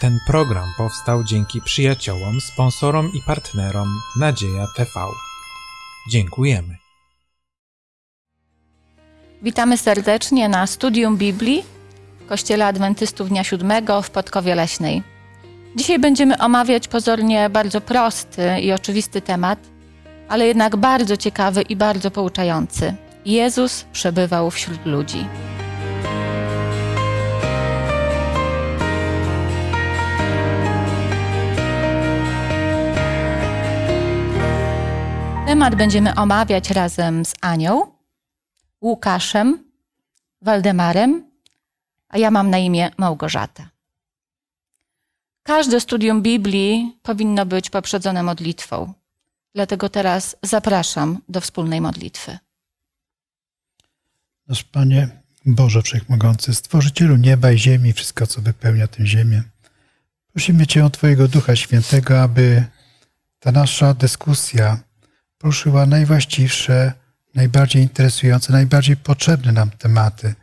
Ten program powstał dzięki przyjaciołom, sponsorom i partnerom Nadzieja TV. Dziękujemy. Witamy serdecznie na studium Biblii w Kościele Adwentystów Dnia Siódmego w Podkowie Leśnej. Dzisiaj będziemy omawiać pozornie bardzo prosty i oczywisty temat, ale jednak bardzo ciekawy i bardzo pouczający. Jezus przebywał wśród ludzi. Temat będziemy omawiać razem z Anią, Łukaszem, Waldemarem, a ja mam na imię Małgorzata. Każde studium Biblii powinno być poprzedzone modlitwą. Dlatego teraz zapraszam do wspólnej modlitwy. Nasz Panie Boże Wszechmogący, Stworzycielu nieba i ziemi, wszystko co wypełnia tę ziemię, prosimy Cię o Twojego Ducha Świętego, aby ta nasza dyskusja poruszyła najwłaściwsze, najbardziej interesujące, najbardziej potrzebne nam tematy,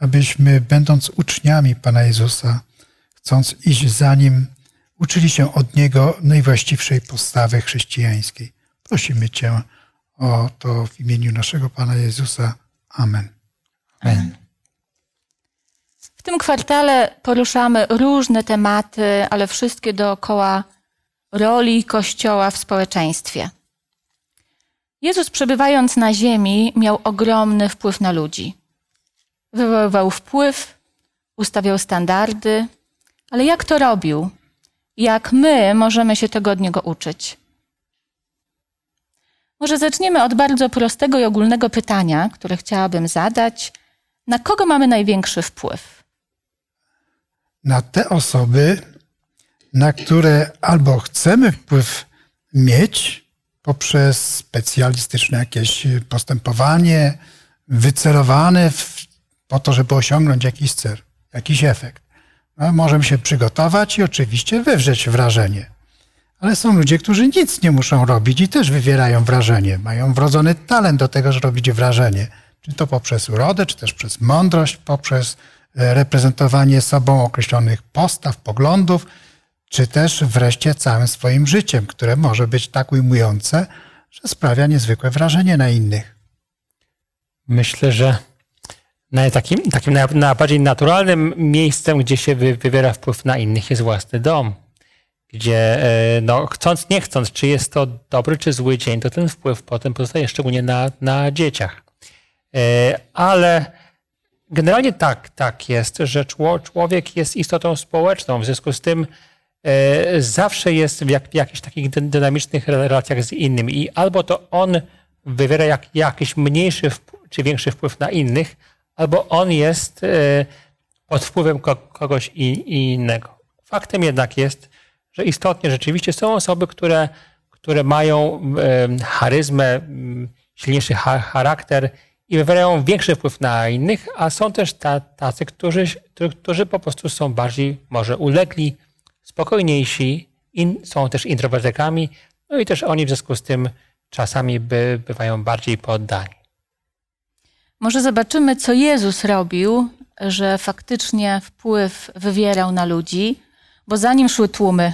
abyśmy, będąc uczniami Pana Jezusa, chcąc iść za Nim, uczyli się od Niego najwłaściwszej postawy chrześcijańskiej. Prosimy Cię o to w imieniu naszego Pana Jezusa. Amen. Amen. W tym kwartale poruszamy różne tematy, ale wszystkie dookoła roli Kościoła w społeczeństwie. Jezus przebywając na ziemi miał ogromny wpływ na ludzi. Wywoływał wpływ, ustawiał standardy, ale jak to robił? Jak my możemy się tego od niego uczyć? Może zaczniemy od bardzo prostego i ogólnego pytania, które chciałabym zadać. Na kogo mamy największy wpływ? Na te osoby, na które albo chcemy wpływ mieć poprzez specjalistyczne jakieś postępowanie, wycelowane w, po to, żeby osiągnąć jakiś cel, jakiś efekt. No, możemy się przygotować i oczywiście wywrzeć wrażenie. Ale są ludzie, którzy nic nie muszą robić i też wywierają wrażenie. Mają wrodzony talent do tego, żeby robić wrażenie. Czy to poprzez urodę, czy też przez mądrość, poprzez reprezentowanie sobą określonych postaw, poglądów, czy też wreszcie całym swoim życiem, które może być tak ujmujące, że sprawia niezwykłe wrażenie na innych. Myślę, że takim, takim najbardziej naturalnym miejscem, gdzie się wywiera wpływ na innych, jest własny dom. Gdzie, no, chcąc, nie chcąc, czy jest to dobry, czy zły dzień, to ten wpływ potem pozostaje szczególnie na, na dzieciach. Ale generalnie tak, tak jest, że człowiek jest istotą społeczną. W związku z tym zawsze jest w, jak, w jakichś takich dynamicznych relacjach z innymi i albo to on wywiera jak, jakiś mniejszy czy większy wpływ na innych, albo on jest pod wpływem kogoś innego. Faktem jednak jest, że istotnie rzeczywiście są osoby, które, które mają charyzmę, silniejszy charakter i wywierają większy wpływ na innych, a są też tacy, którzy, którzy po prostu są bardziej może ulegli, spokojniejsi, in, są też introwertykami, no i też oni w związku z tym czasami by, bywają bardziej poddani. Może zobaczymy, co Jezus robił, że faktycznie wpływ wywierał na ludzi, bo za nim szły tłumy.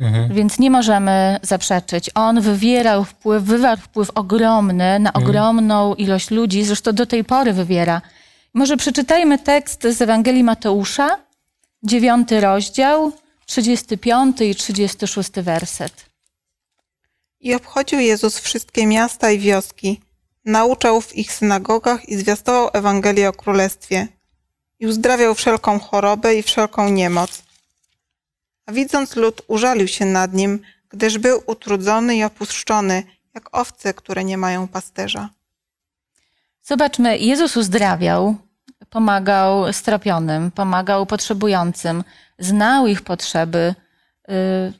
Mhm. Więc nie możemy zaprzeczyć. On wywierał wpływ, wywarł wpływ ogromny na mhm. ogromną ilość ludzi, zresztą do tej pory wywiera. Może przeczytajmy tekst z Ewangelii Mateusza, dziewiąty rozdział, 35 i 36 werset. I obchodził Jezus wszystkie miasta i wioski, nauczał w ich synagogach i zwiastował Ewangelię o Królestwie i uzdrawiał wszelką chorobę i wszelką niemoc. A widząc lud, użalił się nad nim, gdyż był utrudzony i opuszczony, jak owce, które nie mają pasterza. Zobaczmy, Jezus uzdrawiał, pomagał stropionym, pomagał potrzebującym, znał ich potrzeby, yy,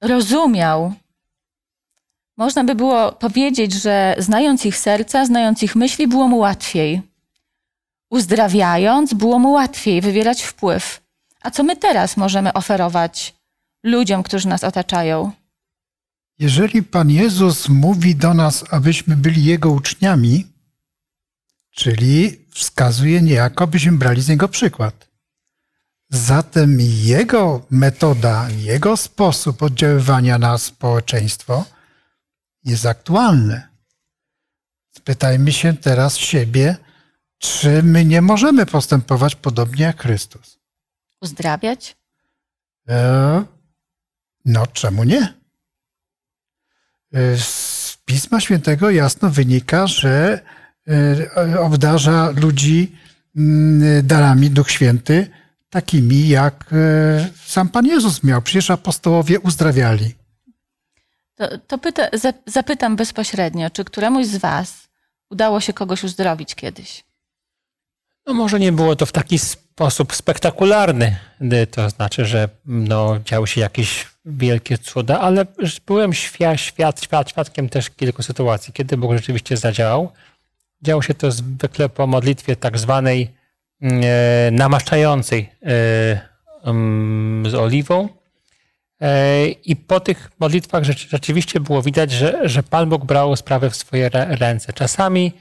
rozumiał. Można by było powiedzieć, że znając ich serca, znając ich myśli, było mu łatwiej. Uzdrawiając, było mu łatwiej wywierać wpływ. A co my teraz możemy oferować ludziom, którzy nas otaczają? Jeżeli Pan Jezus mówi do nas, abyśmy byli Jego uczniami, czyli wskazuje niejako, byśmy brali z Niego przykład. Zatem jego metoda, jego sposób oddziaływania na społeczeństwo jest aktualny. Spytajmy się teraz siebie, czy my nie możemy postępować podobnie jak Chrystus. Uzdrawiać? E, no, czemu nie? E, Z Pisma Świętego jasno wynika, że obdarza ludzi mm, darami Duch Święty, takimi jak e, sam Pan Jezus miał. Przecież apostołowie uzdrawiali. To, to pyta, za- zapytam bezpośrednio, czy któremuś z Was udało się kogoś uzdrowić kiedyś? No może nie było to w taki sposób spektakularny, to znaczy, że no, działy się jakieś wielkie cuda, ale byłem świat, świat, świat, świadkiem też kilku sytuacji, kiedy Bóg rzeczywiście zadziałał. Działo się to zwykle po modlitwie tak zwanej e, namaszczającej e, mm, z oliwą. E, I po tych modlitwach rzecz- rzeczywiście było widać, że, że Pan Bóg brał sprawę w swoje rę- ręce. Czasami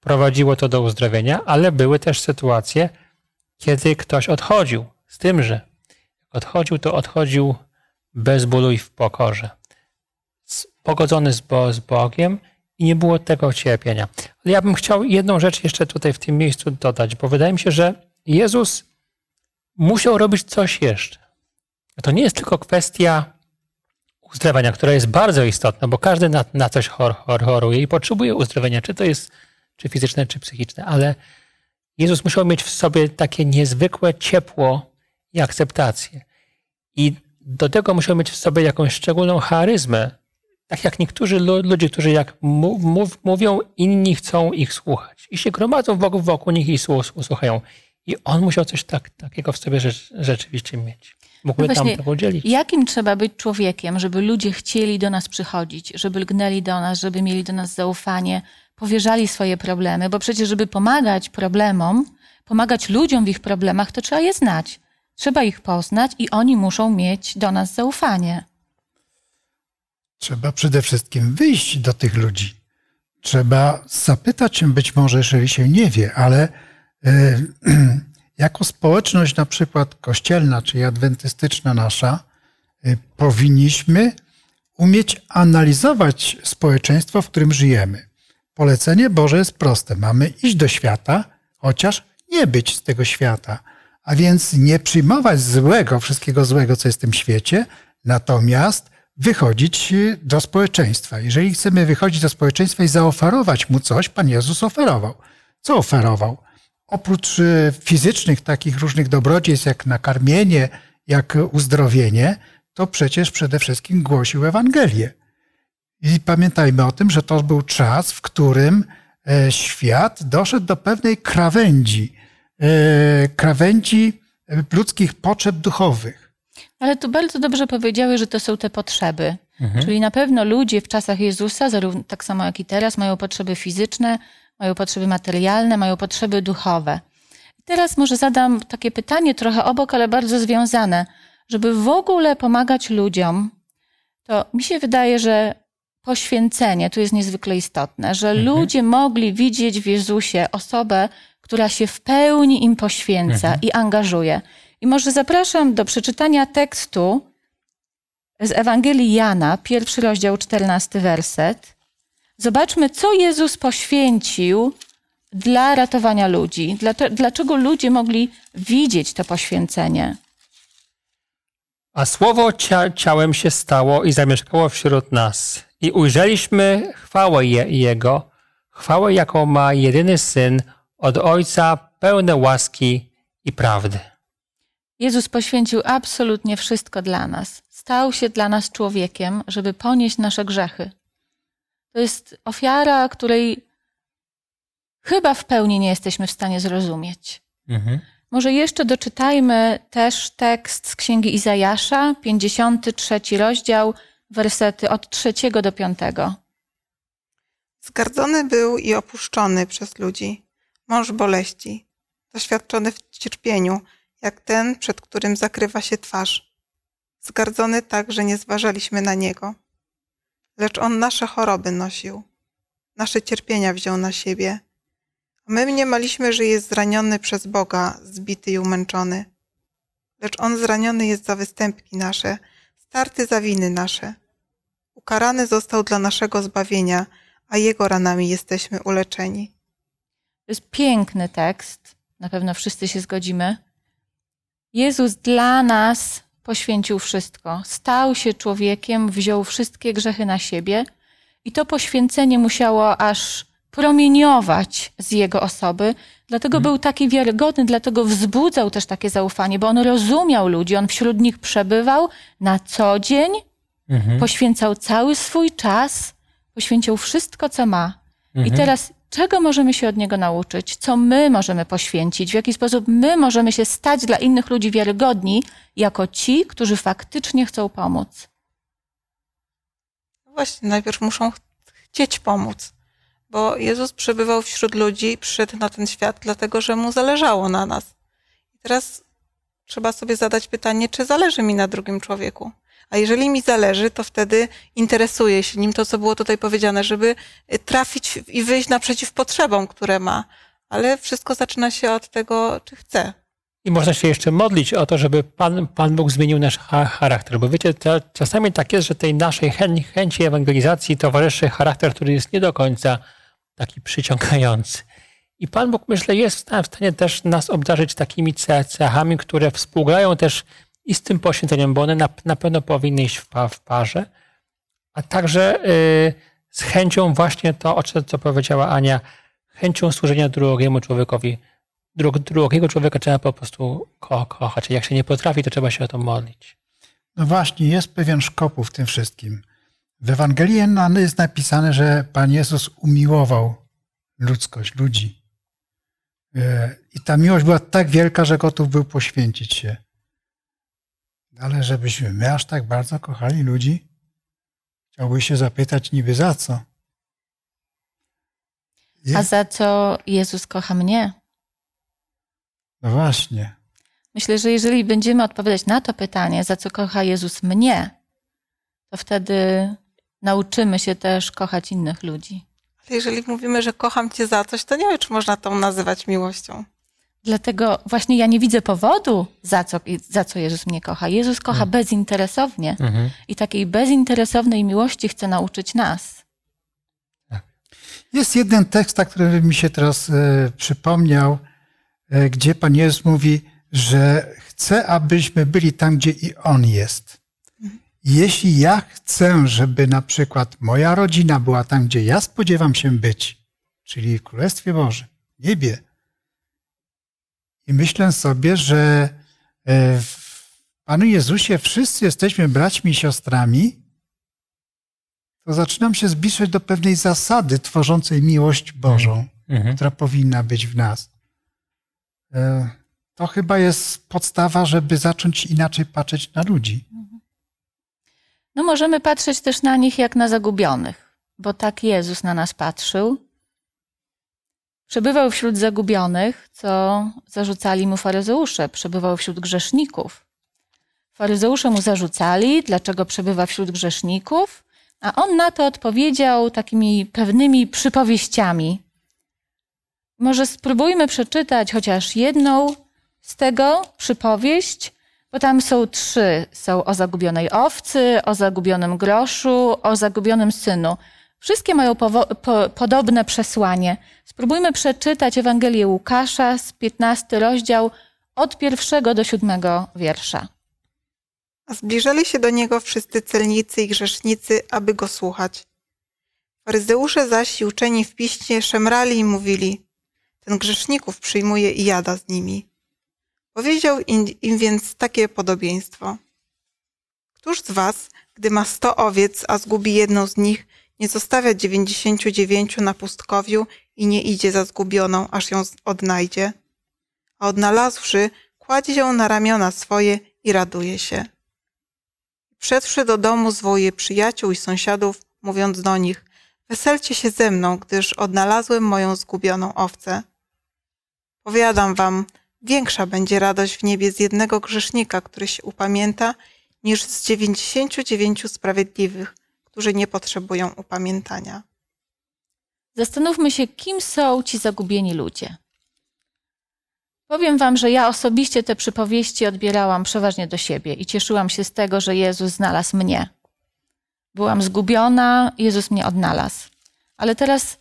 prowadziło to do uzdrowienia, ale były też sytuacje, kiedy ktoś odchodził. Z tym, że odchodził, to odchodził bez bólu i w pokorze. Pogodzony z, Bo, z Bogiem i nie było tego cierpienia. Ale ja bym chciał jedną rzecz jeszcze tutaj w tym miejscu dodać, bo wydaje mi się, że Jezus musiał robić coś jeszcze. To nie jest tylko kwestia uzdrowienia, która jest bardzo istotna, bo każdy na, na coś chor, chor, choruje i potrzebuje uzdrowienia, czy to jest czy fizyczne, czy psychiczne, ale Jezus musiał mieć w sobie takie niezwykłe ciepło i akceptację. I do tego musiał mieć w sobie jakąś szczególną charyzmę. Tak jak niektórzy lu- ludzie, którzy jak mów, mówią, inni chcą ich słuchać. I się gromadzą wokół, wokół nich i słu- słuchają. I on musiał coś tak, takiego w sobie rzecz, rzeczywiście mieć. Mógłby No tam właśnie, tego udzielić. Jakim trzeba być człowiekiem, żeby ludzie chcieli do nas przychodzić, żeby lgnęli do nas, żeby mieli do nas zaufanie, powierzali swoje problemy? Bo przecież, żeby pomagać problemom, pomagać ludziom w ich problemach, to trzeba je znać. Trzeba ich poznać i oni muszą mieć do nas zaufanie. Trzeba przede wszystkim wyjść do tych ludzi. Trzeba zapytać się, być może, jeżeli się nie wie, ale e, jako społeczność, na przykład kościelna czy adwentystyczna nasza, e, powinniśmy umieć analizować społeczeństwo, w którym żyjemy. Polecenie Boże jest proste. Mamy iść do świata, chociaż nie być z tego świata. A więc nie przyjmować złego, wszystkiego złego, co jest w tym świecie, natomiast wychodzić y, do społeczeństwa. Jeżeli chcemy wychodzić do społeczeństwa i zaoferować mu coś, Pan Jezus oferował. Co oferował? Oprócz y, fizycznych takich różnych dobrodziejstw, jak nakarmienie, jak uzdrowienie, to przecież przede wszystkim głosił Ewangelię. I pamiętajmy o tym, że to był czas, w którym e, świat doszedł do pewnej krawędzi, e, krawędzi e, ludzkich potrzeb duchowych. Ale tu bardzo dobrze powiedziały, że to są te potrzeby. Czyli na pewno ludzie w czasach Jezusa, zarówno tak samo jak i teraz, mają potrzeby fizyczne, mają potrzeby materialne, mają potrzeby duchowe. I teraz może zadam takie pytanie trochę obok, ale bardzo związane. Żeby w ogóle pomagać ludziom, to mi się wydaje, że poświęcenie tu jest niezwykle istotne, że ludzie mogli widzieć w Jezusie osobę, która się w pełni im poświęca i angażuje. I może zapraszam do przeczytania tekstu z Ewangelii Jana, pierwszy rozdział, czternasty werset. Zobaczmy, co Jezus poświęcił dla ratowania ludzi. Dlacze- Dlaczego ludzie mogli widzieć to poświęcenie? A słowo cia, ciałem się stało i zamieszkało wśród nas. I ujrzeliśmy chwałę je, Jego, chwałę, jaką ma jedyny Syn od Ojca, pełne łaski i prawdy. Jezus poświęcił absolutnie wszystko dla nas. Stał się dla nas człowiekiem, żeby ponieść nasze grzechy. To jest ofiara, której chyba w pełni nie jesteśmy w stanie zrozumieć. Może jeszcze doczytajmy też tekst z Księgi Izajasza, 53 rozdział, wersety od 3 do 5. Zgardzony był i opuszczony przez ludzi, mąż boleści, doświadczony w cierpieniu, jak ten, przed którym zakrywa się twarz. Zgardzony tak, że nie zważaliśmy na niego. Lecz on nasze choroby nosił, nasze cierpienia wziął na siebie. A my mniemaliśmy, że jest zraniony przez Boga, zbity i umęczony. lecz On zraniony jest za występki nasze, starty za winy nasze. Ukarany został dla naszego zbawienia, a Jego ranami jesteśmy uleczeni. To jest piękny tekst, na pewno wszyscy się zgodzimy. Jezus dla nas poświęcił wszystko. Stał się człowiekiem, wziął wszystkie grzechy na siebie i to poświęcenie musiało aż promieniować z jego osoby. Dlatego był taki wiarygodny, dlatego wzbudzał też takie zaufanie, bo on rozumiał ludzi, on wśród nich przebywał na co dzień, poświęcał cały swój czas, poświęcił wszystko, co ma. I teraz czego możemy się od niego nauczyć? Co my możemy poświęcić? W jaki sposób my możemy się stać dla innych ludzi wiarygodni, jako ci, którzy faktycznie chcą pomóc? No Właśnie, najpierw muszą ch- chcieć pomóc, bo Jezus przebywał wśród ludzi, przyszedł na ten świat, dlatego że mu zależało na nas. I teraz trzeba sobie zadać pytanie, czy zależy mi na drugim człowieku. A jeżeli mi zależy, to wtedy interesuje się nim to, co było tutaj powiedziane, żeby y, trafić i wyjść naprzeciw potrzebom, które ma. Ale wszystko zaczyna się od tego, czy chce. I można się jeszcze modlić o to, żeby Pan, Pan Bóg zmienił nasz cha- charakter. Bo wiecie, to czasami tak jest, że tej naszej chę- chęci ewangelizacji towarzyszy charakter, który jest nie do końca taki przyciągający. I Pan Bóg, myślę, jest w stanie, też nas obdarzyć takimi ce- cechami, które współgrają też i z tym poświęceniem, bo one na, na pewno powinny iść w, w parze, a także y, z chęcią właśnie to, o czym co powiedziała Ania, chęcią służenia drugiemu człowiekowi. Drug, drugiego człowieka trzeba po prostu ko kochać. Jak się nie potrafi, to trzeba się o to modlić. No właśnie, jest pewien szkopuł w tym wszystkim. W Ewangelii jest napisane, że Pan Jezus umiłował ludzkość, ludzi. E, I ta miłość była tak wielka, że gotów był poświęcić się. Ale żebyśmy my aż tak bardzo kochali ludzi? Chciałbyś się zapytać niby za co? A Jest, za co Jezus kocha mnie? no właśnie. Myślę, że jeżeli będziemy odpowiadać na to pytanie, za co kocha Jezus mnie, to wtedy nauczymy się też kochać innych ludzi. Ale jeżeli mówimy, że kocham cię za coś, to nie wiem, czy można to nazywać miłością. Dlatego właśnie ja nie widzę powodu, za co, za co Jezus mnie kocha. Jezus kocha bezinteresownie i takiej bezinteresownej miłości chce nauczyć nas. Jest jeden tekst, tak, który mi się teraz e, przypomniał, e, gdzie Pan Jezus mówi, że chce, abyśmy byli tam, gdzie i On jest. Jeśli ja chcę, żeby na przykład moja rodzina była tam, gdzie ja spodziewam się być, czyli w Królestwie Bożym, niebie, i myślę sobie, że e, w Panu Jezusie wszyscy jesteśmy braćmi i siostrami, to zaczynam się zbliżać do pewnej zasady tworzącej miłość Bożą, Mhm. która powinna być w nas. E, To chyba jest podstawa, żeby zacząć inaczej patrzeć na ludzi. No możemy patrzeć też na nich jak na zagubionych, bo tak Jezus na nas patrzył. Przebywał wśród zagubionych, co zarzucali mu faryzeusze, przebywał wśród grzeszników. Faryzeusze mu zarzucali, dlaczego przebywa wśród grzeszników, a on na to odpowiedział takimi pewnymi przypowieściami. Może spróbujmy przeczytać chociaż jedną z tego przypowieść, bo tam są trzy. Są o zagubionej owcy, o zagubionym groszu, o zagubionym synu. Wszystkie mają powo- po, podobne przesłanie. Spróbujmy przeczytać Ewangelię Łukasza z 15 rozdział od pierwszego do siódmego wiersza. A zbliżali się do niego wszyscy celnicy i grzesznicy, aby go słuchać. Faryzeusze zaś i uczeni w piśmie szemrali i mówili, ten grzeszników przyjmuje i jada z nimi. Powiedział im, im więc takie podobieństwo. Któż z was, gdy ma sto owiec, a zgubi jedną z nich, nie zostawia dziewięćdziesięciu dziewięciu na pustkowiu i nie idzie za zgubioną, aż ją odnajdzie? A odnalazłszy, kładzie ją na ramiona swoje i raduje się. Przedszy do domu zwołuje przyjaciół i sąsiadów, mówiąc do nich, weselcie się ze mną, gdyż odnalazłem moją zgubioną owcę. Powiadam wam, większa będzie radość w niebie z jednego grzesznika, który się upamięta, niż z dziewięćdziesięciu dziewięciu sprawiedliwych, którzy nie potrzebują upamiętania. Zastanówmy się, kim są ci zagubieni ludzie. Powiem wam, że ja osobiście te przypowieści odbierałam przeważnie do siebie i cieszyłam się z tego, że Jezus znalazł mnie. Byłam zgubiona, Jezus mnie odnalazł. Ale teraz,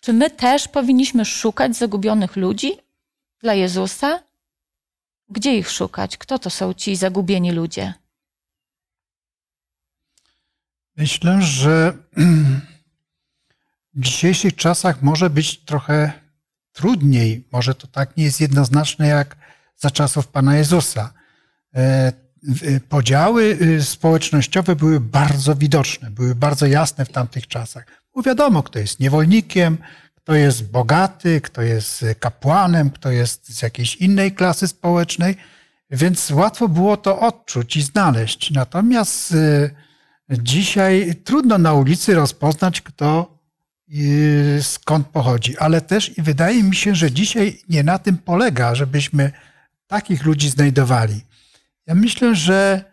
czy my też powinniśmy szukać zagubionych ludzi dla Jezusa? Gdzie ich szukać? Kto to są ci zagubieni ludzie? Myślę, że w dzisiejszych czasach może być trochę trudniej. Może to tak nie jest jednoznaczne jak za czasów Pana Jezusa. E, podziały y, społecznościowe były bardzo widoczne, były bardzo jasne w tamtych czasach. Bo wiadomo, kto jest niewolnikiem, kto jest bogaty, kto jest kapłanem, kto jest z jakiejś innej klasy społecznej, więc łatwo było to odczuć i znaleźć. Natomiast y, dzisiaj trudno na ulicy rozpoznać, kto y, skąd pochodzi, ale też i wydaje mi się, że dzisiaj nie na tym polega, żebyśmy takich ludzi znajdowali. Ja myślę, że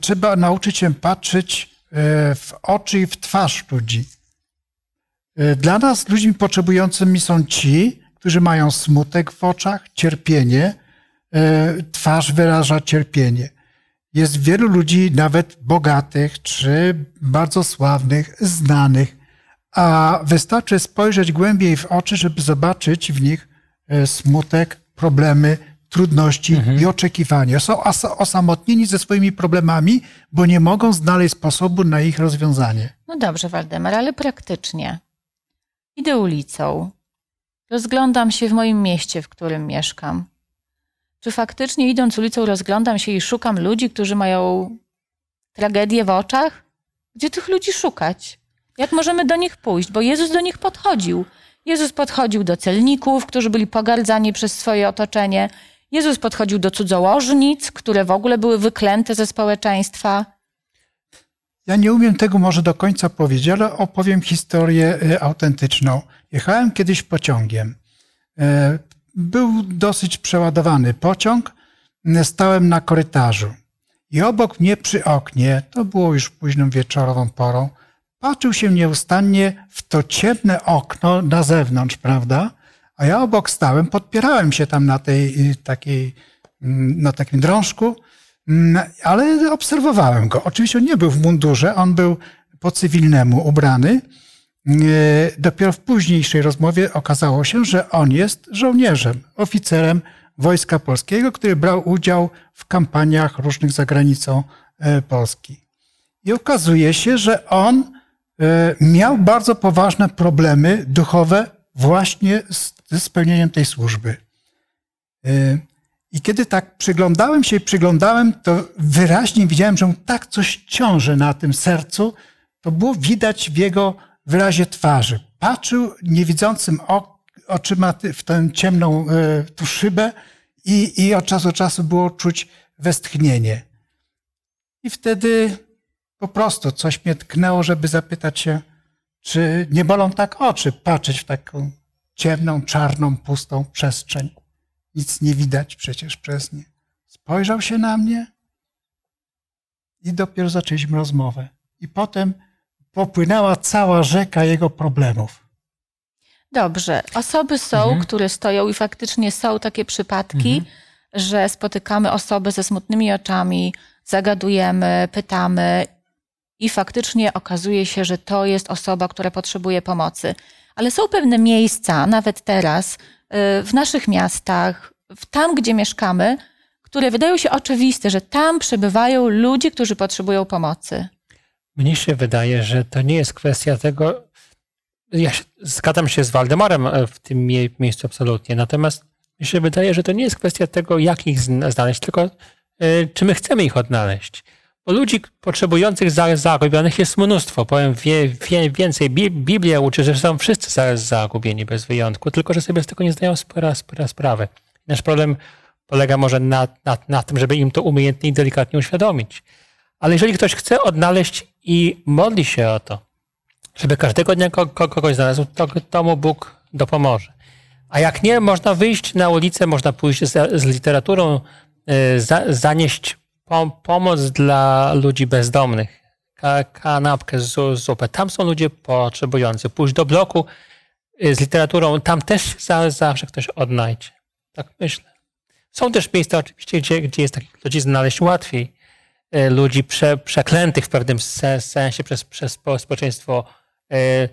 trzeba nauczyć się patrzeć y, w oczy i w twarz ludzi E, dla nas ludźmi potrzebującymi są ci, którzy mają smutek w oczach, cierpienie, e, twarz wyraża cierpienie. Jest wielu ludzi, nawet bogatych, czy bardzo sławnych, znanych, a wystarczy spojrzeć głębiej w oczy, żeby zobaczyć w nich e, smutek, problemy, trudności mhm. i oczekiwania. Są osamotnieni ze swoimi problemami, bo nie mogą znaleźć sposobu na ich rozwiązanie. No dobrze, Waldemar, ale praktycznie. Idę ulicą. Rozglądam się w moim mieście, w którym mieszkam. Czy faktycznie idąc ulicą rozglądam się i szukam ludzi, którzy mają tragedię w oczach? Gdzie tych ludzi szukać? Jak możemy do nich pójść? Bo Jezus do nich podchodził. Jezus podchodził do celników, którzy byli pogardzani przez swoje otoczenie. Jezus podchodził do cudzołożnic, które w ogóle były wyklęte ze społeczeństwa. Ja nie umiem tego może do końca powiedzieć, ale opowiem historię e, autentyczną. Jechałem kiedyś pociągiem. Był dosyć przeładowany pociąg. Stałem na korytarzu. I obok mnie przy oknie, to było już późną wieczorową porą, patrzył się nieustannie w to ciemne okno na zewnątrz, prawda? A ja obok stałem, podpierałem się tam na tej takiej, na takim drążku Mm, ale obserwowałem go. Oczywiście on nie był w mundurze, on był po cywilnemu ubrany. E, dopiero w późniejszej rozmowie okazało się, że on jest żołnierzem, oficerem Wojska Polskiego, który brał udział w kampaniach różnych za granicą e, Polski. I okazuje się, że on e, miał bardzo poważne problemy duchowe właśnie ze spełnieniem tej służby. I kiedy tak przyglądałem się i przyglądałem, to wyraźnie widziałem, że mu tak coś ciąży na tym sercu. To było widać w jego wyrazie twarzy. Patrzył niewidzącym oczyma w tę ciemną e, tu szybę i, i od czasu do czasu było czuć westchnienie. I wtedy po prostu coś mnie tknęło, żeby zapytać się, czy nie bolą tak oczy patrzeć w taką ciemną, czarną, pustą przestrzeń. Nic nie widać przecież przez nie. Spojrzał się na mnie i dopiero zaczęliśmy rozmowę. I potem popłynęła cała rzeka jego problemów. Dobrze. Osoby są, mhm. które stoją i faktycznie są takie przypadki, mhm. że spotykamy osoby ze smutnymi oczami, zagadujemy, pytamy i faktycznie okazuje się, że to jest osoba, która potrzebuje pomocy. Ale są pewne miejsca, nawet teraz, Y, w naszych miastach, w tam, gdzie mieszkamy, które wydają się oczywiste, że tam przebywają ludzie, którzy potrzebują pomocy. Mnie się wydaje, że to nie jest kwestia tego. Ja się, zgadzam się z Waldemarem e, w tym miejscu absolutnie. Natomiast mi się wydaje, że to nie jest kwestia tego, jak ich znaleźć, tylko y, czy my chcemy ich odnaleźć. Bo ludzi potrzebujących zagubionych jest mnóstwo. Powiem wie, wie, więcej. Biblia uczy, że są wszyscy zagubieni bez wyjątku, tylko że sobie z tego nie zdają spora, spora sprawy. Nasz problem polega może na, na, na tym, żeby im to umiejętnie i delikatnie uświadomić. Ale jeżeli ktoś chce odnaleźć i modli się o to, żeby każdego dnia kogoś znalazł, to, to mu Bóg dopomoże. A jak nie, można wyjść na ulicę, można pójść z, z literaturą, y, za, zanieść pomoc dla ludzi bezdomnych, kanapkę z zupę. Tam są ludzie potrzebujący. Pójść do bloku y, z literaturą, tam też zawsze ktoś odnajdzie. Tak myślę. Są też miejsca oczywiście, gdzie, gdzie jest takich ludzi znaleźć łatwiej. E, ludzi prze, przeklętych w pewnym sensie przez, przez społeczeństwo, e,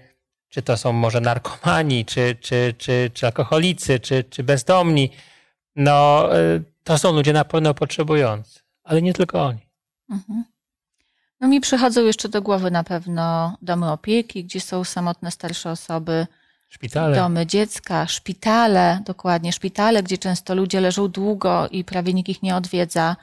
czy to są może narkomani, czy, czy, czy, czy alkoholicy, czy, czy bezdomni. No, e, to są ludzie na pewno potrzebujący, ale nie tylko oni. Mhm. No mi przychodzą jeszcze do głowy na pewno domy opieki, gdzie są samotne starsze osoby, Szpitale. Domy dziecka, szpitale, dokładnie, szpitale, gdzie często ludzie leżą długo i prawie nikt ich nie odwiedza.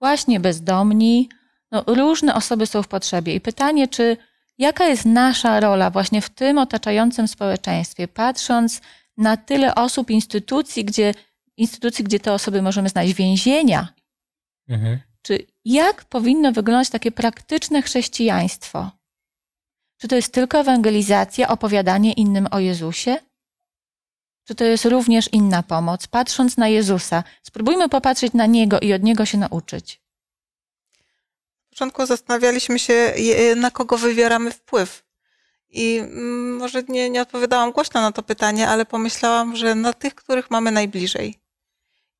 Właśnie bezdomni. No, różne osoby są w potrzebie. I pytanie, czy jaka jest nasza rola właśnie w tym otaczającym społeczeństwie, patrząc na tyle osób, instytucji, gdzie, instytucji, gdzie te osoby możemy znaleźć, więzienia. Mhm. Czy jak powinno wyglądać takie praktyczne chrześcijaństwo? Czy to jest tylko ewangelizacja, opowiadanie innym o Jezusie? Czy to jest również inna pomoc? Patrząc na Jezusa, spróbujmy popatrzeć na Niego i od Niego się nauczyć. W początku zastanawialiśmy się, na kogo wywieramy wpływ. I mm, może nie, nie odpowiadałam głośno na to pytanie, ale pomyślałam, że na tych, których mamy najbliżej.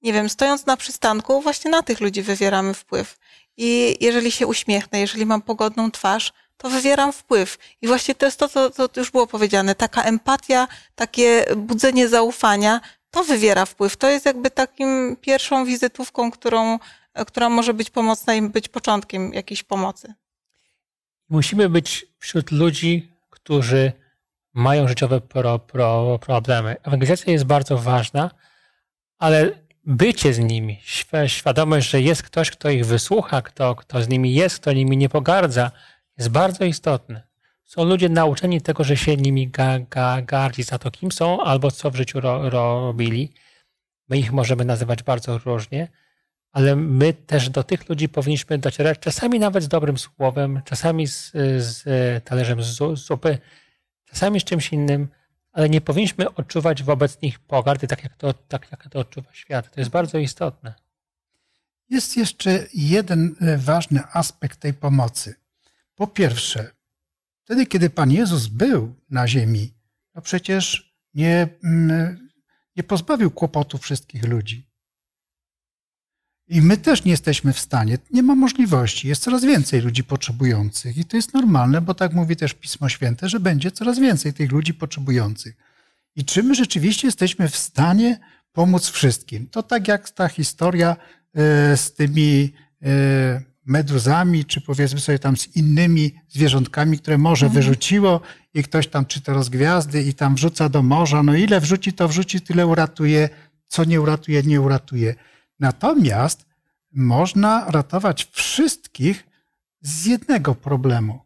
Nie wiem, stojąc na przystanku, właśnie na tych ludzi wywieramy wpływ. I jeżeli się uśmiechnę, jeżeli mam pogodną twarz, to wywieram wpływ. I właśnie to jest to, co, co już było powiedziane. Taka empatia, takie budzenie zaufania, to wywiera wpływ. To jest jakby takim pierwszą wizytówką, którą, która może być pomocna i być początkiem jakiejś pomocy. Musimy być wśród ludzi, którzy mają życiowe pro, pro, problemy. Ewangelizacja jest bardzo ważna, ale bycie z nimi, świadomość, że jest ktoś, kto ich wysłucha, kto, kto z nimi jest, kto nimi nie pogardza, jest bardzo istotny. Są ludzie nauczeni tego, że się nimi ga, ga, gardzi za to, kim są albo co w życiu ro, robili. My ich możemy nazywać bardzo różnie, ale my też do tych ludzi powinniśmy docierać, czasami nawet z dobrym słowem, czasami z, z talerzem z zupy, czasami z czymś innym, ale nie powinniśmy odczuwać wobec nich pogardy, tak jak to, tak jak to odczuwa świat. To jest bardzo istotne. Jest jeszcze jeden e, ważny aspekt tej pomocy. Po pierwsze, wtedy, kiedy Pan Jezus był na ziemi, no przecież nie, mm, nie pozbawił kłopotu wszystkich ludzi. I my też nie jesteśmy w stanie, nie ma możliwości. Jest coraz więcej ludzi potrzebujących i to jest normalne, bo tak mówi też Pismo Święte, że będzie coraz więcej tych ludzi potrzebujących. I czy my rzeczywiście jesteśmy w stanie pomóc wszystkim? To tak jak ta historia e, z tymi e, meduzami, czy powiedzmy sobie tam z innymi zwierzątkami, które morze mhm. wyrzuciło i ktoś tam czyta rozgwiazdy i tam wrzuca do morza. No ile wrzuci, to wrzuci, tyle uratuje. Co nie uratuje, nie uratuje. Natomiast można ratować wszystkich z jednego problemu.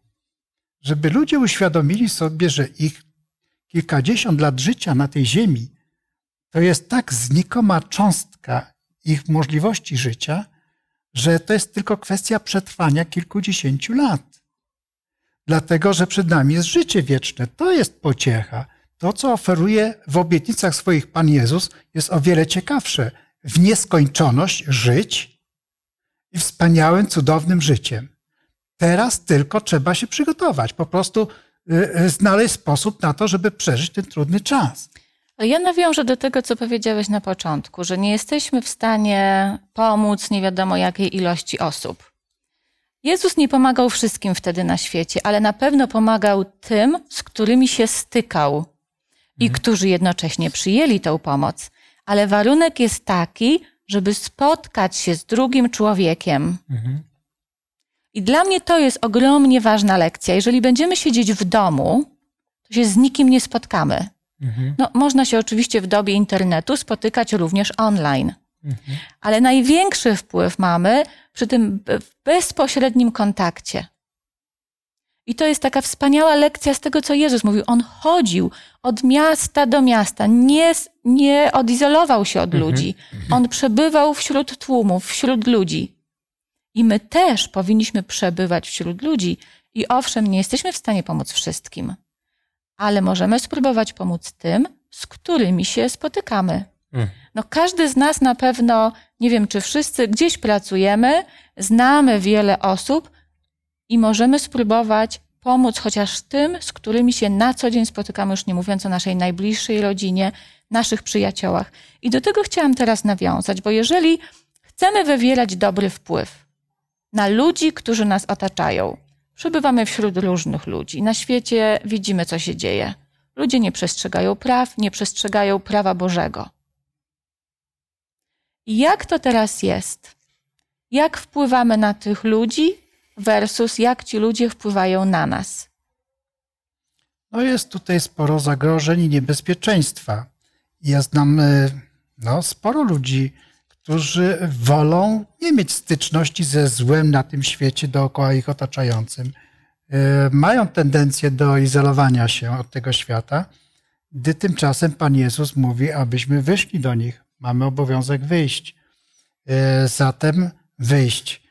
Żeby ludzie uświadomili sobie, że ich kilkadziesiąt lat życia na tej ziemi to jest tak znikoma cząstka ich możliwości życia, że to jest tylko kwestia przetrwania kilkudziesięciu lat. Dlatego, że przed nami jest życie wieczne. To jest pociecha. To, co oferuje w obietnicach swoich Pan Jezus, jest o wiele ciekawsze. W nieskończoność żyć i wspaniałym, cudownym życiem. Teraz tylko trzeba się przygotować, po prostu y, y, znaleźć sposób na to, żeby przeżyć ten trudny czas. Ja nawiążę do tego, co powiedziałeś na początku, że nie jesteśmy w stanie pomóc nie wiadomo jakiej ilości osób. Jezus nie pomagał wszystkim wtedy na świecie, ale na pewno pomagał tym, z którymi się stykał i mhm. którzy jednocześnie przyjęli tę pomoc. Ale warunek jest taki, żeby spotkać się z drugim człowiekiem. Mhm. I dla mnie to jest ogromnie ważna lekcja. Jeżeli będziemy siedzieć w domu, to się z nikim nie spotkamy. Mhm. No, można się oczywiście w dobie internetu spotykać również online. Mhm. Ale największy wpływ mamy przy tym bezpośrednim kontakcie. I to jest taka wspaniała lekcja z tego, co Jezus mówił. On chodził od miasta do miasta, nie, nie odizolował się od mhm. ludzi. On przebywał wśród tłumów, wśród ludzi. I my też powinniśmy przebywać wśród ludzi. I owszem, nie jesteśmy w stanie pomóc wszystkim ale możemy spróbować pomóc tym, z którymi się spotykamy. Mm. No, każdy z nas na pewno, nie wiem czy wszyscy, gdzieś pracujemy, znamy wiele osób i możemy spróbować pomóc chociaż tym, z którymi się na co dzień spotykamy, już nie mówiąc o naszej najbliższej rodzinie, naszych przyjaciołach. I do tego chciałam teraz nawiązać, bo jeżeli chcemy wywierać dobry wpływ na ludzi, którzy nas otaczają, przebywamy wśród różnych ludzi. Na świecie widzimy, co się dzieje. Ludzie nie przestrzegają praw, nie przestrzegają prawa Bożego. Jak to teraz jest? Jak wpływamy na tych ludzi versus jak ci ludzie wpływają na nas? No jest tutaj sporo zagrożeń i niebezpieczeństwa. Ja znam e, no, sporo ludzi, którzy wolą nie mieć styczności ze złem na tym świecie dookoła ich otaczającym. E, Mają tendencję do izolowania się od tego świata, gdy tymczasem Pan Jezus mówi, abyśmy wyszli do nich. Mamy obowiązek wyjść. E, Zatem wyjść.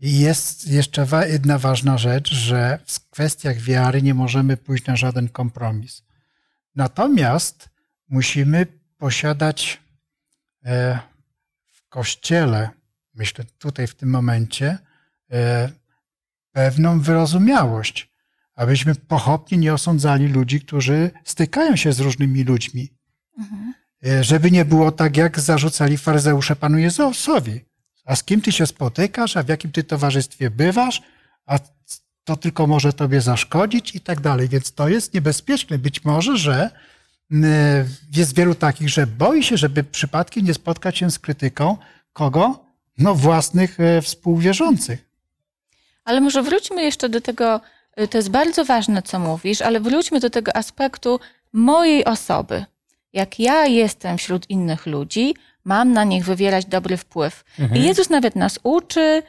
Jest jeszcze jedna ważna rzecz, że w kwestiach wiary nie możemy pójść na żaden kompromis. Natomiast musimy posiadać e, kościele, myślę tutaj w tym momencie, e, pewną wyrozumiałość, abyśmy pochopnie nie osądzali ludzi, którzy stykają się z różnymi ludźmi. E, Żeby nie było tak, jak zarzucali faryzeusze Panu Jezusowi. A z kim ty się spotykasz, a w jakim ty towarzystwie bywasz, a to tylko może tobie zaszkodzić i tak dalej. Więc to jest niebezpieczne. Być może, że jest wielu takich, że boi się, żeby przypadkiem nie spotkać się z krytyką kogo? No własnych e, współwierzących. Ale może wróćmy jeszcze do tego, y, to jest bardzo ważne, co mówisz, ale wróćmy do tego aspektu mojej osoby. Jak ja jestem wśród innych ludzi, mam na nich wywierać dobry wpływ. I Jezus nawet nas uczy,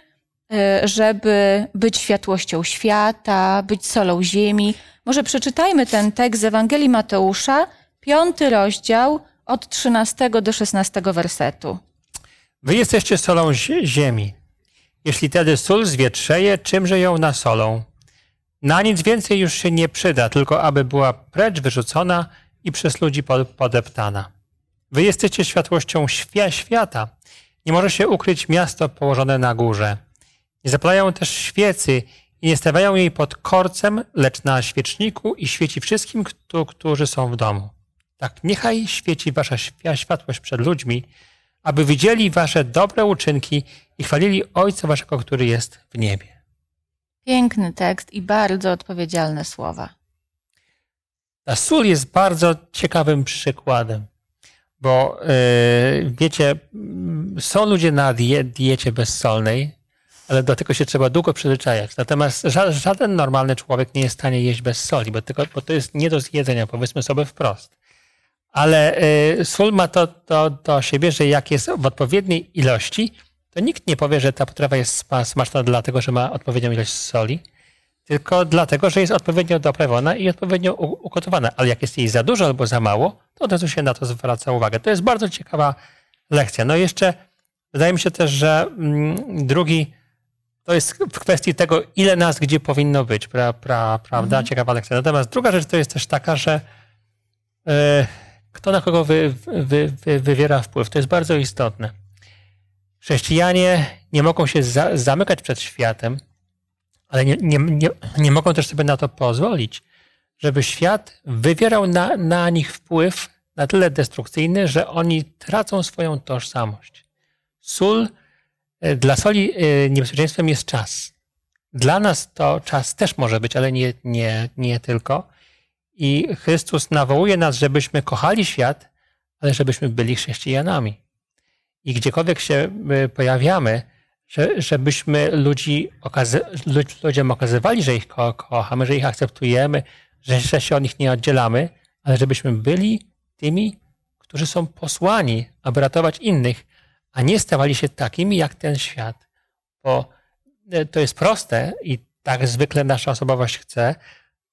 żeby być światłością świata, być solą ziemi. Może przeczytajmy ten tekst z Ewangelii Mateusza, piąty rozdział, od 13 do 16 wersetu. Wy jesteście solą zie- ziemi. Jeśli tedy sól zwietrzeje, czymże ją nasolą? Na nic więcej już się nie przyda, tylko aby była precz wyrzucona i przez ludzi po- podeptana. Wy jesteście światłością świata. Nie może się ukryć miasto położone na górze. Nie zapalają też świecy i nie stawiają jej pod korcem, lecz na świeczniku i świeci wszystkim, któ- którzy są w domu. Tak niechaj świeci wasza świ- światłość przed ludźmi, aby widzieli wasze dobre uczynki i chwalili Ojca waszego, który jest w niebie. Piękny tekst i bardzo odpowiedzialne słowa. Ta sól jest bardzo ciekawym przykładem, bo yy, wiecie, mm, są ludzie na die, diecie bezsolnej, ale do tego się trzeba długo przyzwyczajać. Natomiast ża, żaden normalny człowiek nie jest w stanie jeść bez soli, bo, tylko, bo to jest nie do zjedzenia, powiedzmy sobie wprost. Ale y, sól ma to, to do siebie, że jak jest w odpowiedniej ilości, to nikt nie powie, że ta potrawa jest sma- smaczna dlatego, że ma odpowiednią ilość soli, tylko dlatego, że jest odpowiednio doprawiona i odpowiednio ugotowana. Ale jak jest jej za dużo albo za mało, to od razu się na to zwraca uwagę. To jest bardzo ciekawa lekcja. No i jeszcze wydaje mi się też, że mm, drugi to jest w kwestii tego, ile nas gdzie powinno być, pra, pra, prawda? Ciekawa lekcja. Natomiast druga rzecz to jest też taka, że e, kto na kogo wy, wy, wy, wywiera wpływ. To jest bardzo istotne. Chrześcijanie nie mogą się za, zamykać przed światem, ale nie, nie, nie, nie mogą też sobie na to pozwolić, żeby świat wywierał na, na nich wpływ na tyle destrukcyjny, że oni tracą swoją tożsamość. Sól, e, dla soli e, niebezpieczeństwem jest czas. Dla nas to czas też może być, ale nie, nie, nie tylko. I Chrystus nawołuje nas, żebyśmy kochali świat, ale żebyśmy byli chrześcijanami. I gdziekolwiek się y, pojawiamy, że, żebyśmy ludzi ludziom okazywali, że ich ko kochamy, że ich akceptujemy, że, że się od nich nie oddzielamy, ale żebyśmy byli tymi, którzy są posłani, aby ratować innych, a nie stawali się takimi jak ten świat. Bo y, to jest proste i tak zwykle nasza osobowość chce,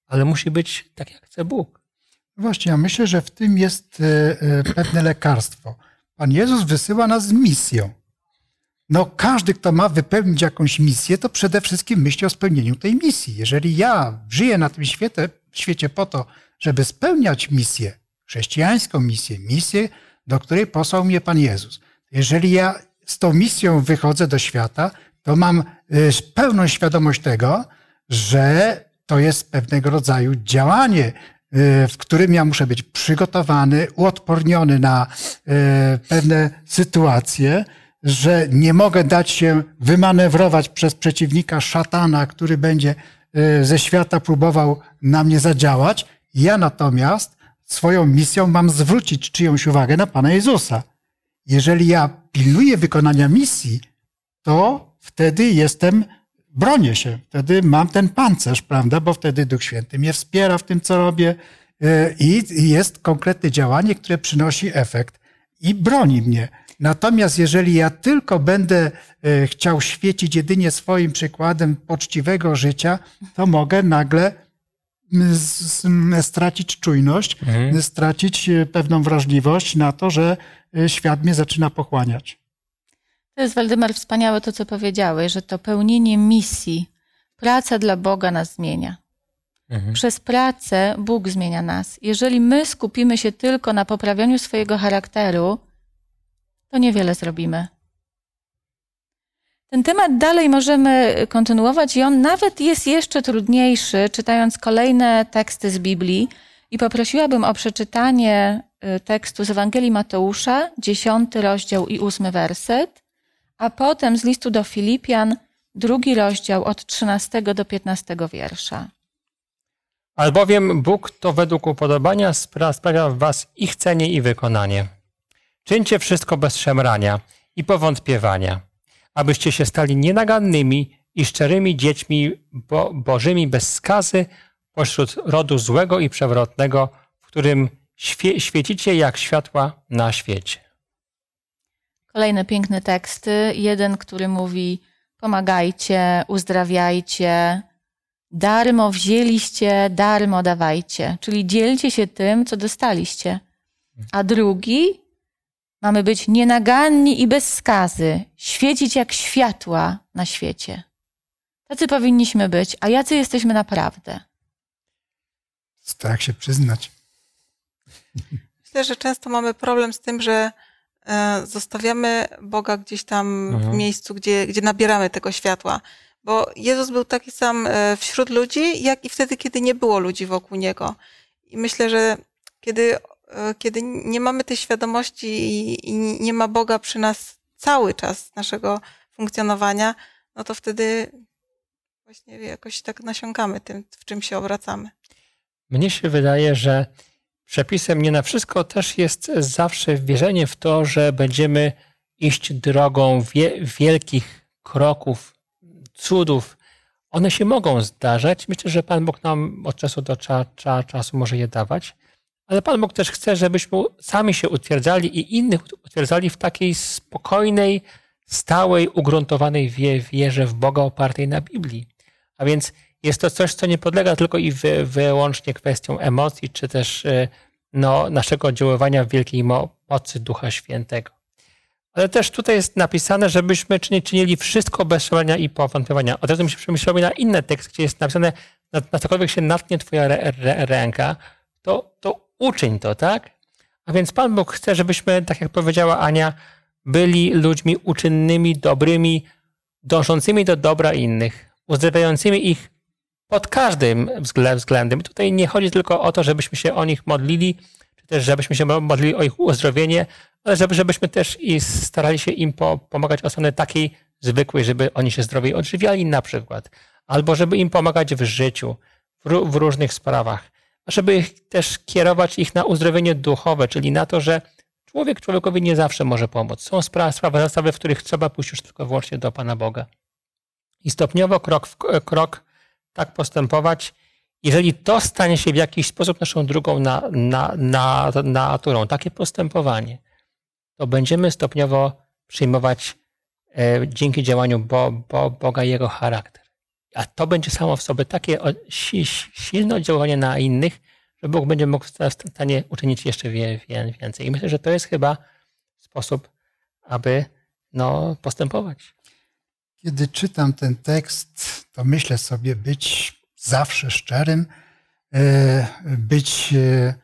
ale musi być tak, jak chce Bóg. Właśnie, ja myślę, że w tym jest e, e, pewne lekarstwo. Pan Jezus wysyła nas z misją. No, każdy, kto ma wypełnić jakąś misję, to przede wszystkim myśli o spełnieniu tej misji. Jeżeli ja żyję na tym świecie, świecie po to, żeby spełniać misję, chrześcijańską misję, misję, do której posłał mnie Pan Jezus. Jeżeli ja z tą misją wychodzę do świata, to mam y, pełną świadomość tego, że to jest pewnego rodzaju działanie w którym ja muszę być przygotowany, uodporniony na e, pewne sytuacje, że nie mogę dać się wymanewrować przez przeciwnika szatana, który będzie e, ze świata próbował na mnie zadziałać. Ja natomiast swoją misją mam zwrócić czyjąś uwagę na Pana Jezusa. Jeżeli ja pilnuję wykonania misji, to wtedy jestem, bronię się, wtedy mam ten pancerz, prawda, bo wtedy Duch Święty mnie wspiera w tym, co robię e, i jest konkretne działanie, które przynosi efekt i broni mnie. Natomiast jeżeli ja tylko będę e, chciał świecić jedynie swoim przykładem poczciwego życia, to mogę nagle stracić czujność, mhm. stracić e, pewną wrażliwość na to, że świat mnie zaczyna pochłaniać. To jest, Waldemar, wspaniałe to, co powiedziałeś, że to pełnienie misji, praca dla Boga nas zmienia. Mhm. Przez pracę Bóg zmienia nas. Jeżeli my skupimy się tylko na poprawianiu swojego charakteru, to niewiele zrobimy. Ten temat dalej możemy kontynuować i on nawet jest jeszcze trudniejszy, czytając kolejne teksty z Biblii. I poprosiłabym o przeczytanie y, tekstu z Ewangelii Mateusza, dziesiąty rozdział i ósmy werset a potem z listu do Filipian, drugi rozdział od 13 do 15 wiersza. Albowiem Bóg to według upodobania sprawia w was i chcenie i wykonanie. Czyńcie wszystko bez szemrania i powątpiewania, abyście się stali nienagannymi i szczerymi dziećmi bo, bożymi bez skazy pośród rodu złego i przewrotnego, w którym świe, świecicie jak światła na świecie. Kolejne piękne teksty. Jeden, który mówi: pomagajcie, uzdrawiajcie, darmo wzięliście, darmo dawajcie. Czyli dzielcie się tym, co dostaliście. A drugi, mamy być nienaganni i bez skazy, świecić jak światła na świecie. Tacy powinniśmy być, a jacy jesteśmy naprawdę? Tak się przyznać. Myślę, że często mamy problem z tym, że zostawiamy Boga gdzieś tam mhm. w miejscu, gdzie, gdzie nabieramy tego światła. Bo Jezus był taki sam e, wśród ludzi, jak i wtedy, kiedy nie było ludzi wokół Niego. I myślę, że kiedy, e, kiedy nie mamy tej świadomości i, i nie ma Boga przy nas cały czas naszego funkcjonowania, no to wtedy właśnie jakoś tak nasiąkamy tym, w czym się obracamy. Mnie się wydaje, że Przepisem nie na wszystko też jest zawsze wierzenie w to, że będziemy iść drogą wie, wielkich kroków, cudów. One się mogą zdarzać. Myślę, że Pan Bóg nam od czasu do cza, cza, czasu może je dawać. Ale Pan Bóg też chce, żebyśmy sami się utwierdzali i innych utwierdzali w takiej spokojnej, stałej, ugruntowanej wie, wierze w Boga opartej na Biblii. A więc jest to coś, co nie podlega tylko i wy, wyłącznie kwestią emocji, czy też y, no, naszego oddziaływania w wielkiej mocy Ducha Świętego. Ale też tutaj jest napisane, żebyśmy czynili wszystko bez szalenia i powątpiewania. Od razu mi się przemyślało na inny tekst, gdzie jest napisane, na, na cokolwiek się natnie twoja ręka, to, to uczyń to, tak? A więc Pan Bóg chce, żebyśmy, tak jak powiedziała Ania, byli ludźmi uczynnymi, dobrymi, dążącymi do dobra innych, uzdrawiającymi ich pod każdym względem. Tutaj nie chodzi tylko o to, żebyśmy się o nich modlili, czy też żebyśmy się modlili o ich uzdrowienie, ale żeby, żebyśmy też i starali się im po, pomagać od strony takiej zwykłej, żeby oni się zdrowiej odżywiali na przykład, albo żeby im pomagać w życiu, w, w różnych sprawach, żeby ich też kierować ich na uzdrowienie duchowe, czyli na to, że człowiek człowiekowi nie zawsze może pomóc. Są sprawy, sprawy, w których trzeba pójść już tylko wyłącznie do Pana Boga. I stopniowo, krok w krok, tak postępować, jeżeli to stanie się w jakiś sposób naszą drugą na, na, na, naturą, takie postępowanie, to będziemy stopniowo przyjmować e, dzięki działaniu Bo, Bo, Boga Jego charakter. A to będzie samo w sobie takie si, silne oddziaływanie na innych, że Bóg będzie mógł w stanie uczynić jeszcze wie, wie, więcej. I myślę, że to jest chyba sposób, aby no, postępować. Kiedy czytam ten tekst, to myślę sobie być zawsze szczerym, e, być e,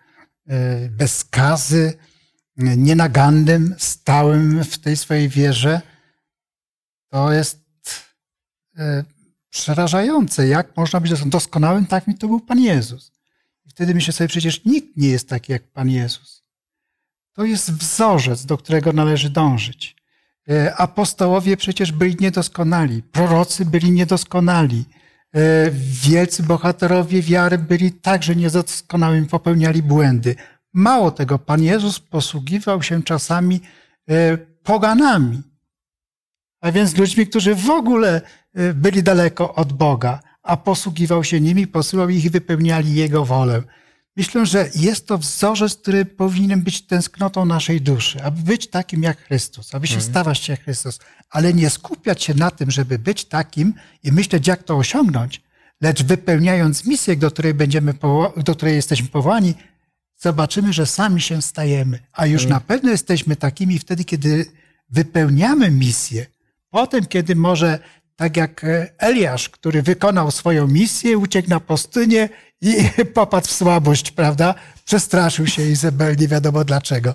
e, bez skazy, nienagannym, stałym w tej swojej wierze. To jest przerażające. Jak można być doskonałym? Tak mi to był Pan Jezus. I wtedy myślę sobie, przecież nikt nie jest taki jak Pan Jezus. To jest wzorzec, do którego należy dążyć. E, apostołowie przecież byli niedoskonali, prorocy byli niedoskonali, e, wielcy bohaterowie wiary byli także niedoskonałymi, popełniali błędy. Mało tego, Pan Jezus posługiwał się czasami e, poganami, a więc ludźmi, którzy w ogóle byli daleko od Boga, a posługiwał się nimi, posyłał ich i wypełniali Jego wolę. Myślę, że jest to wzorzec, który powinien być tęsknotą naszej duszy, aby być takim jak Chrystus, aby się mhm. stawać jak Chrystus, ale nie skupiać się na tym, żeby być takim i myśleć, jak to osiągnąć, lecz wypełniając misję, do której, będziemy do której jesteśmy powołani, zobaczymy, że sami się stajemy. A już mhm. na pewno jesteśmy takimi wtedy, kiedy wypełniamy misję. Potem, kiedy może tak jak Eliasz, który wykonał swoją misję, uciekł na pustynię i popadł w słabość, prawda? Przestraszył się Izabel, nie wiadomo dlaczego.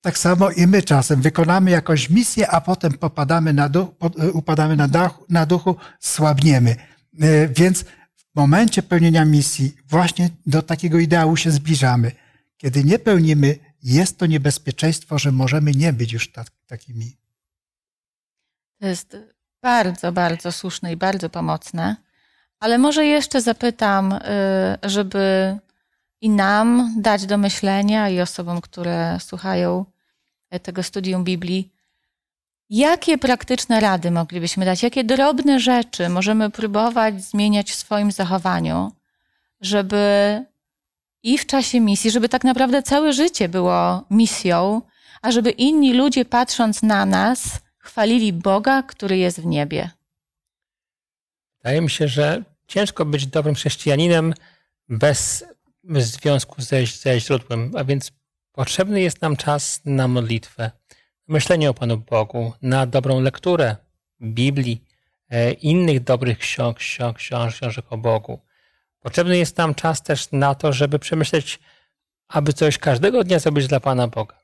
Tak samo i my czasem wykonamy jakąś misję, a potem popadamy na duch, upadamy na, dachu, na duchu, słabniemy. E, więc w momencie pełnienia misji właśnie do takiego ideału się zbliżamy. Kiedy nie pełnimy, jest to niebezpieczeństwo, że możemy nie być już tak, takimi. To jest bardzo, bardzo słuszne i bardzo pomocne. Ale może jeszcze zapytam, y, żeby i nam dać do myślenia, i osobom, które słuchają y, tego studium Biblii, jakie praktyczne rady moglibyśmy dać, jakie drobne rzeczy możemy próbować zmieniać w swoim zachowaniu, żeby i w czasie misji, żeby tak naprawdę całe życie było misją, a żeby inni ludzie patrząc na nas, chwalili Boga, który jest w niebie. Wydaje mi się, że ciężko być dobrym chrześcijaninem bez związku ze, ze źródłem, a więc potrzebny jest nam czas na modlitwę, myślenie o Panu Bogu, na dobrą lekturę Biblii, e, innych dobrych ksiąg, ksiąg, książ, książek o Bogu. Potrzebny jest nam czas też na to, żeby przemyśleć, aby coś każdego dnia zrobić dla Pana Boga.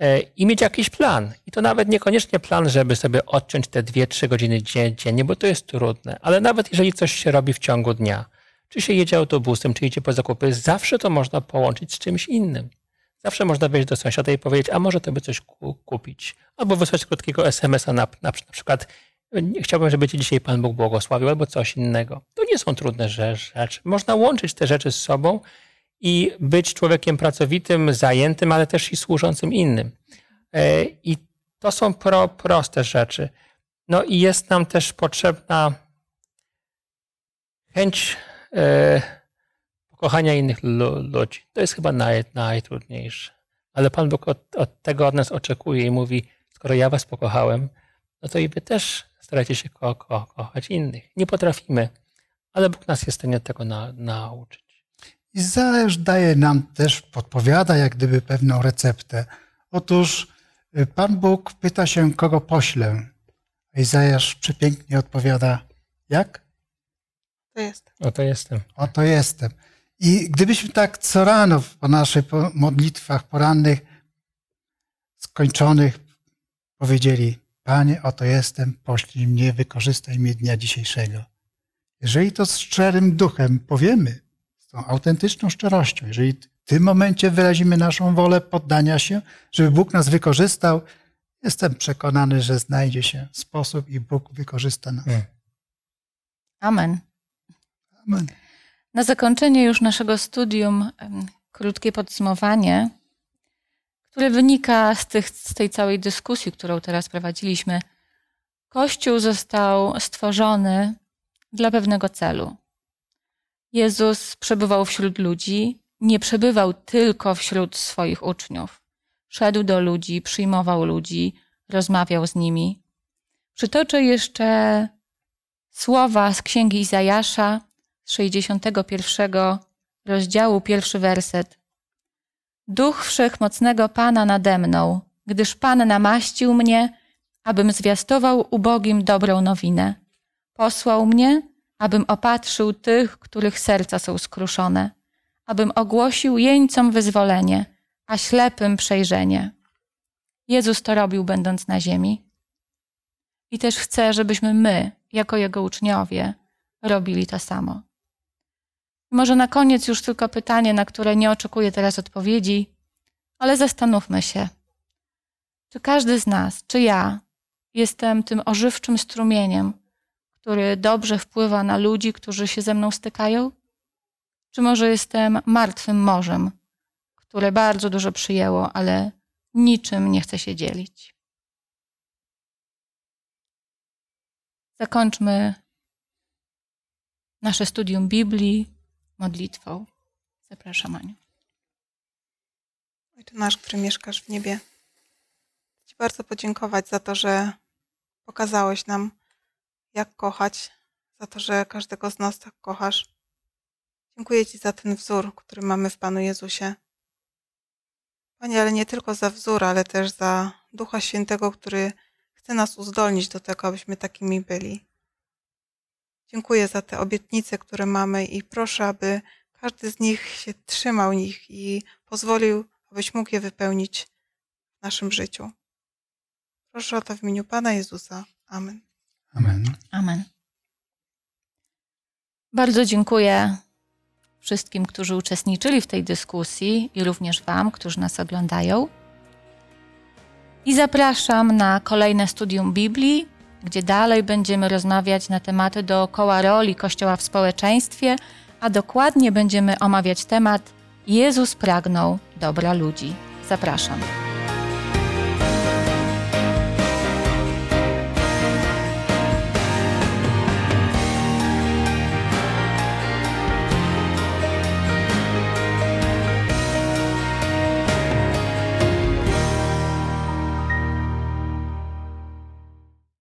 E, i mieć jakiś plan. I to nawet niekoniecznie plan, żeby sobie odciąć te 2-3 godziny dziennie, bo to jest trudne, ale nawet jeżeli coś się robi w ciągu dnia, czy się jedzie autobusem, czy idzie po zakupy, zawsze to można połączyć z czymś innym. Zawsze można wejść do sąsiada i powiedzieć, a może to by coś kupić. Albo wysłać krótkiego SMS-a na, na, na przykład chciałbym, żeby Ci dzisiaj Pan Bóg błogosławił, albo coś innego. To nie są trudne rzeczy. Można łączyć te rzeczy z sobą i być człowiekiem pracowitym, zajętym, ale też i służącym innym. E, I to są pro, proste rzeczy. No i jest nam też potrzebna chęć e, pokochania innych ludzi. To jest chyba naj, najtrudniejsze. Ale Pan Bóg od, od, tego od nas oczekuje i mówi, skoro ja was pokochałem, no to i wy też starajcie się ko ko kochać innych. Nie potrafimy, ale Bóg nas jest w stanie tego na nauczyć. Izajasz daje nam też, podpowiada jak gdyby pewną receptę. Otóż y, Pan Bóg pyta się, kogo poślę. Izajasz przepięknie odpowiada, jak? To jest. Oto jestem. Oto jestem. I gdybyśmy tak co rano po naszych modlitwach porannych skończonych powiedzieli, Panie, oto jestem, poślij mnie, wykorzystaj mnie dnia dzisiejszego. Jeżeli to z szczerym duchem powiemy, tą autentyczną szczerością. Jeżeli w tym momencie wyrazimy naszą wolę poddania się, żeby Bóg nas wykorzystał, jestem przekonany, że znajdzie się sposób i Bóg wykorzysta nas. Hmm. Amen. Amen. Na zakończenie już naszego studium krótkie podsumowanie, które wynika z, tych, z tej całej dyskusji, którą teraz prowadziliśmy. Kościół został stworzony dla pewnego celu. Jezus przebywał wśród ludzi, nie przebywał tylko wśród swoich uczniów. Szedł do ludzi, przyjmował ludzi, rozmawiał z nimi. Przytoczę jeszcze słowa z księgi Izajasza z 61 rozdziału, pierwszy werset. Duch wszechmocnego Pana nade mną, gdyż Pan namaścił mnie, abym zwiastował ubogim dobrą nowinę. Posłał mnie, abym opatrzył tych, których serca są skruszone, abym ogłosił jeńcom wyzwolenie, a ślepym przejrzenie. Jezus to robił, będąc na ziemi. I też chce, żebyśmy my, jako Jego uczniowie, robili to samo. Może na koniec już tylko pytanie, na które nie oczekuję teraz odpowiedzi, ale zastanówmy się. Czy każdy z nas, czy ja, jestem tym ożywczym strumieniem, który dobrze wpływa na ludzi, którzy się ze mną stykają? Czy może jestem martwym morzem, które bardzo dużo przyjęło, ale niczym nie chce się dzielić? Zakończmy nasze studium Biblii modlitwą. Zapraszam, Aniu. Ojcze nasz, który mieszkasz w niebie, chcę Ci bardzo podziękować za to, że pokazałeś nam, jak kochać, za to, że każdego z nas tak kochasz. Dziękuję Ci za ten wzór, który mamy w Panu Jezusie. Panie, ale nie tylko za wzór, ale też za Ducha Świętego, który chce nas uzdolnić do tego, abyśmy takimi byli. Dziękuję za te obietnice, które mamy i proszę, aby każdy z nich się trzymał nich i pozwolił, abyś mógł je wypełnić w naszym życiu. Proszę o to w imieniu Pana Jezusa. Amen. Amen. Amen. Bardzo dziękuję wszystkim, którzy uczestniczyli w tej dyskusji i również Wam, którzy nas oglądają. I zapraszam na kolejne studium Biblii, gdzie dalej będziemy rozmawiać na tematy dookoła roli Kościoła w społeczeństwie, a dokładnie będziemy omawiać temat Jezus pragnął dobra ludzi. Zapraszam.